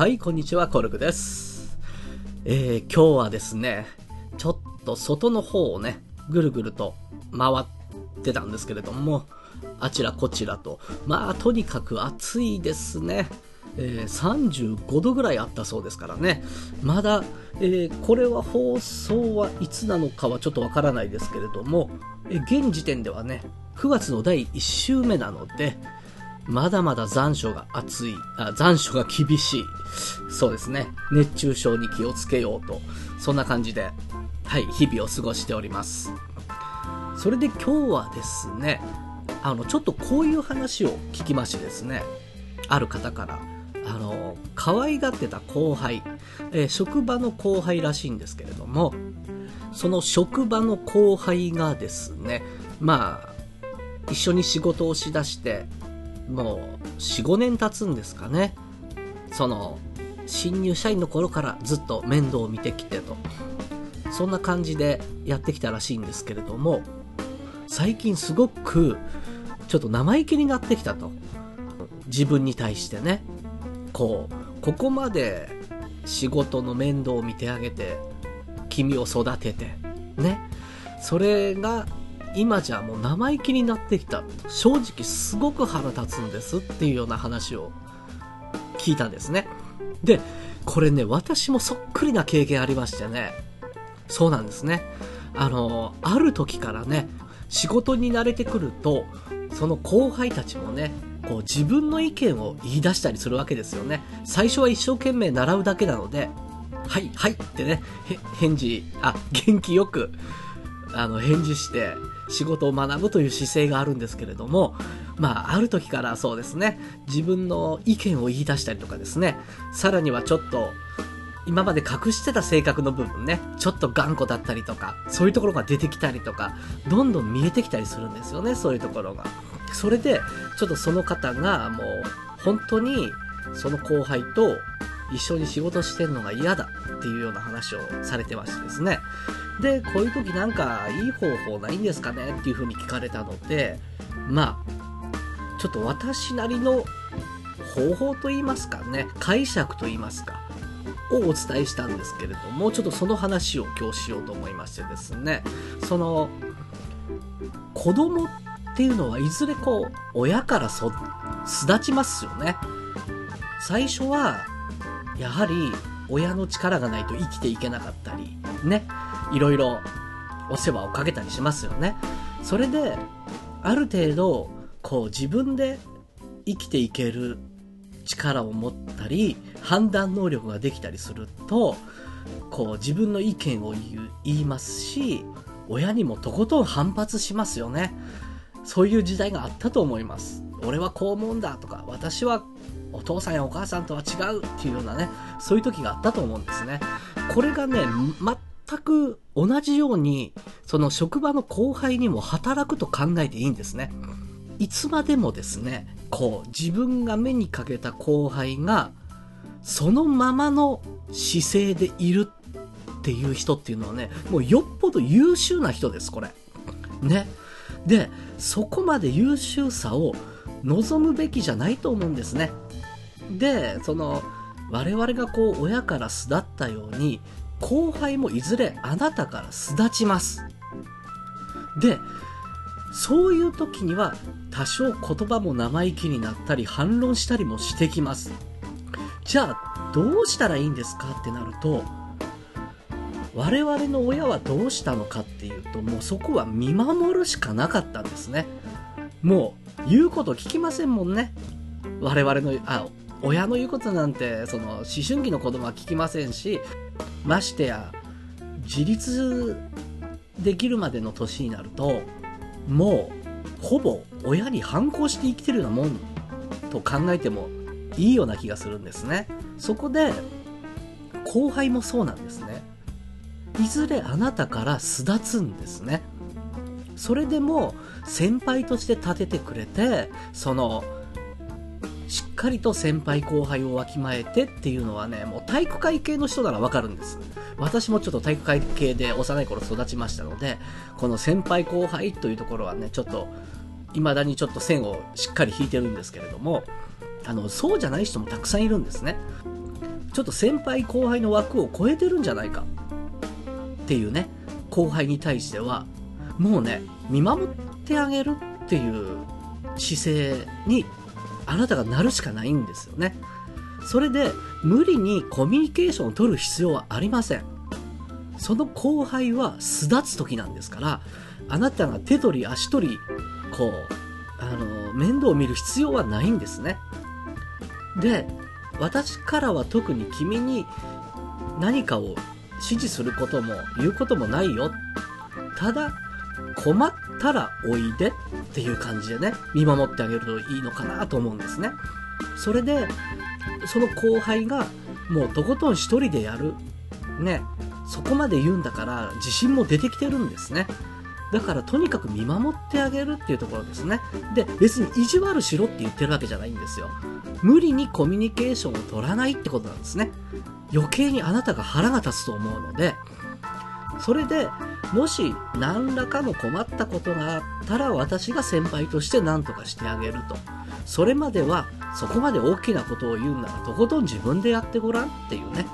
はい、こんにちは、コルクです。えー、今日はですね、ちょっと外の方をね、ぐるぐると回ってたんですけれども、あちらこちらと、まあ、とにかく暑いですね。えー、35度ぐらいあったそうですからね。まだ、えーこれは放送はいつなのかはちょっとわからないですけれども、え現時点ではね、9月の第1週目なので、まだまだ残暑が暑い、あ、残暑が厳しい。そうですね。熱中症に気をつけようと。そんな感じで、はい、日々を過ごしております。それで今日はですね、あの、ちょっとこういう話を聞きましてですね、ある方から、あの、可愛がってた後輩、えー職場の後輩らしいんですけれども、その職場の後輩がですね、まあ、一緒に仕事をしだして、もう4、5年経つんですかね。その、新入社員の頃からずっと面倒を見てきてと。そんな感じでやってきたらしいんですけれども、最近すごく、ちょっと生意気になってきたと。自分に対してね。こう、ここまで仕事の面倒を見てあげて、君を育てて、ね。それが今じゃもう生意気になってきた。正直すごく腹立つんですっていうような話を聞いたんですね。で、これね、私もそっくりな経験ありましてね。そうなんですね。あの、ある時からね、仕事に慣れてくると、その後輩たちもね、こう自分の意見を言い出したりするわけですよね。最初は一生懸命習うだけなので、はい、はいってね、返事、あ、元気よく、あの、返事して、仕事を学ぶという姿勢があるんですけれども、まあ、ある時からそうですね、自分の意見を言い出したりとかですね、さらにはちょっと、今まで隠してた性格の部分ね、ちょっと頑固だったりとか、そういうところが出てきたりとか、どんどん見えてきたりするんですよね、そういうところが。それで、ちょっとその方がもう、本当に、その後輩と一緒に仕事してるのが嫌だっていうような話をされてましてですね。で、こういう時なんかいい方法ないんですかねっていう風に聞かれたので、まあ、ちょっと私なりの方法と言いますかね、解釈と言いますか、をお伝えしたんですけれども、ちょっとその話を今日しようと思いましてですね、その、子供っていうのはいずれこう、親からそ、巣立ちますよね。最初は、やはり親の力がないと生きていけなかったり、ね、いろいろお世話をかけたりしますよね。それで、ある程度、こう自分で生きていける力を持ったり、判断能力ができたりすると、こう自分の意見を言う言いますし、親にもとことん反発しますよね。そういう時代があったと思います。俺はこう思うんだとか、私はお父さんやお母さんとは違うっていうようなね、そういう時があったと思うんですね。これがね、全く同じように、その職場の後輩にも働くと考えていいんですね。いつまでもですね、こう、自分が目にかけた後輩が、そのままの姿勢でいるっていう人っていうのはね、もうよっぽど優秀な人です、これ。ね。で、そこまで優秀さを望むべきじゃないと思うんですね。で、その、我々がこう、親から巣立ったように、後輩もいずれあなたから巣立ちます。で、そういう時には、多少言葉も生意気になったり、反論したりもしてきます。じゃあ、どうしたらいいんですかってなると、我々の親はどうしたのかっていうと、もうそこは見守るしかなかったんですね。もう、言うこと聞きませんもんね。我々の、あ、親の言うことなんて、その、思春期の子供は聞きませんし、ましてや、自立できるまでの年になると、もう、ほぼ親に反抗して生きてるようなもんと考えてもいいような気がするんですね。そこで、後輩もそうなんですね。いずれあなたから巣立つんですね。それでも先輩として立ててくれて、その、しっかりと先輩後輩をわきまえてっていうのはね、もう体育会系の人ならわかるんです。私もちょっと体育会系で幼い頃育ちましたので、この先輩後輩というところはね、ちょっと、未だにちょっと線をしっかり引いてるんですけれども、あの、そうじゃない人もたくさんいるんですね。ちょっと先輩後輩の枠を超えてるんじゃないかっていうね、後輩に対しては、もうね、見守ってあげるっていう姿勢にあなたがなるしかないんですよね。それで無理にコミュニケーションを取る必要はありません。その後輩は巣立つ時なんですから、あなたが手取り足取り、こう、あの、面倒を見る必要はないんですね。で、私からは特に君に何かを指示することも言うこともないよ。ただ、困ったらおいでっていう感じでね、見守ってあげるといいのかなと思うんですね。それで、その後輩がもうとことん一人でやる。ね、そこまで言うんだから自信も出てきてるんですね。だからとにかく見守ってあげるっていうところですね。で、別に意地悪しろって言ってるわけじゃないんですよ。無理にコミュニケーションを取らないってことなんですね。余計にあなたが腹が立つと思うので、それで、もし何らかの困ったことがあったら私が先輩として何とかしてあげると。それまではそこまで大きなことを言うならとことん自分でやってごらんっていうね。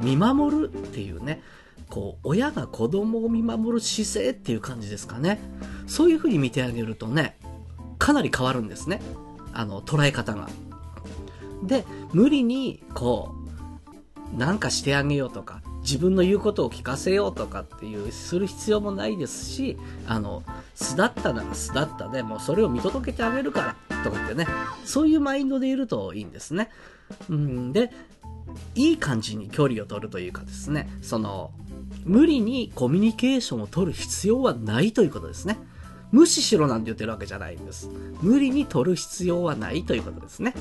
見守るっていうね。こう、親が子供を見守る姿勢っていう感じですかね。そういう風に見てあげるとね、かなり変わるんですね。あの、捉え方が。で、無理に、こう、なんかしてあげようとか、自分の言うことを聞かせようとかっていう、する必要もないですし、あの、巣立ったなら巣立ったで、もうそれを見届けてあげるから、とかってね、そういうマインドでいるといいんですね。うん、で、いい感じに距離を取るというかですね、その、無理にコミュニケーションを取る必要はないということですね。無視しろなんて言ってるわけじゃないんです。無理に取る必要はないということですね。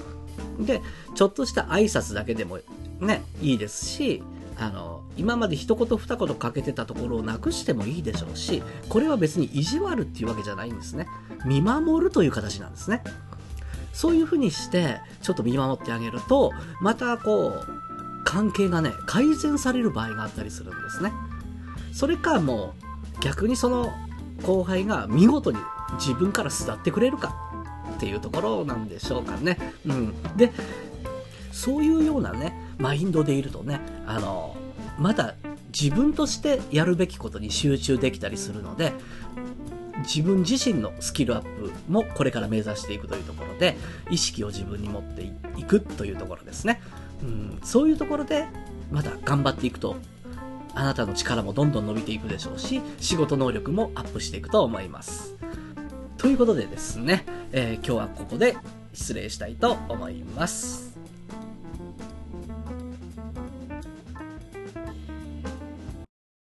で、ちょっとした挨拶だけでもね、いいですし、あの、今まで一言二言かけてたところをなくしてもいいでしょうし、これは別に意地悪っていうわけじゃないんですね。見守るという形なんですね。そういうふうにして、ちょっと見守ってあげると、またこう、関係がね、改善される場合があったりするんですね。それかもう、逆にその後輩が見事に自分から巣立ってくれるかっていうところなんでしょうかね。うん。で、そういうようなね、マインドでいるとね、あの、まだ自分としてやるべきことに集中できたりするので、自分自身のスキルアップもこれから目指していくというところで、意識を自分に持っていくというところですね。うん、そういうところで、また頑張っていくと、あなたの力もどんどん伸びていくでしょうし、仕事能力もアップしていくと思います。ということでですね、えー、今日はここで失礼したいと思います。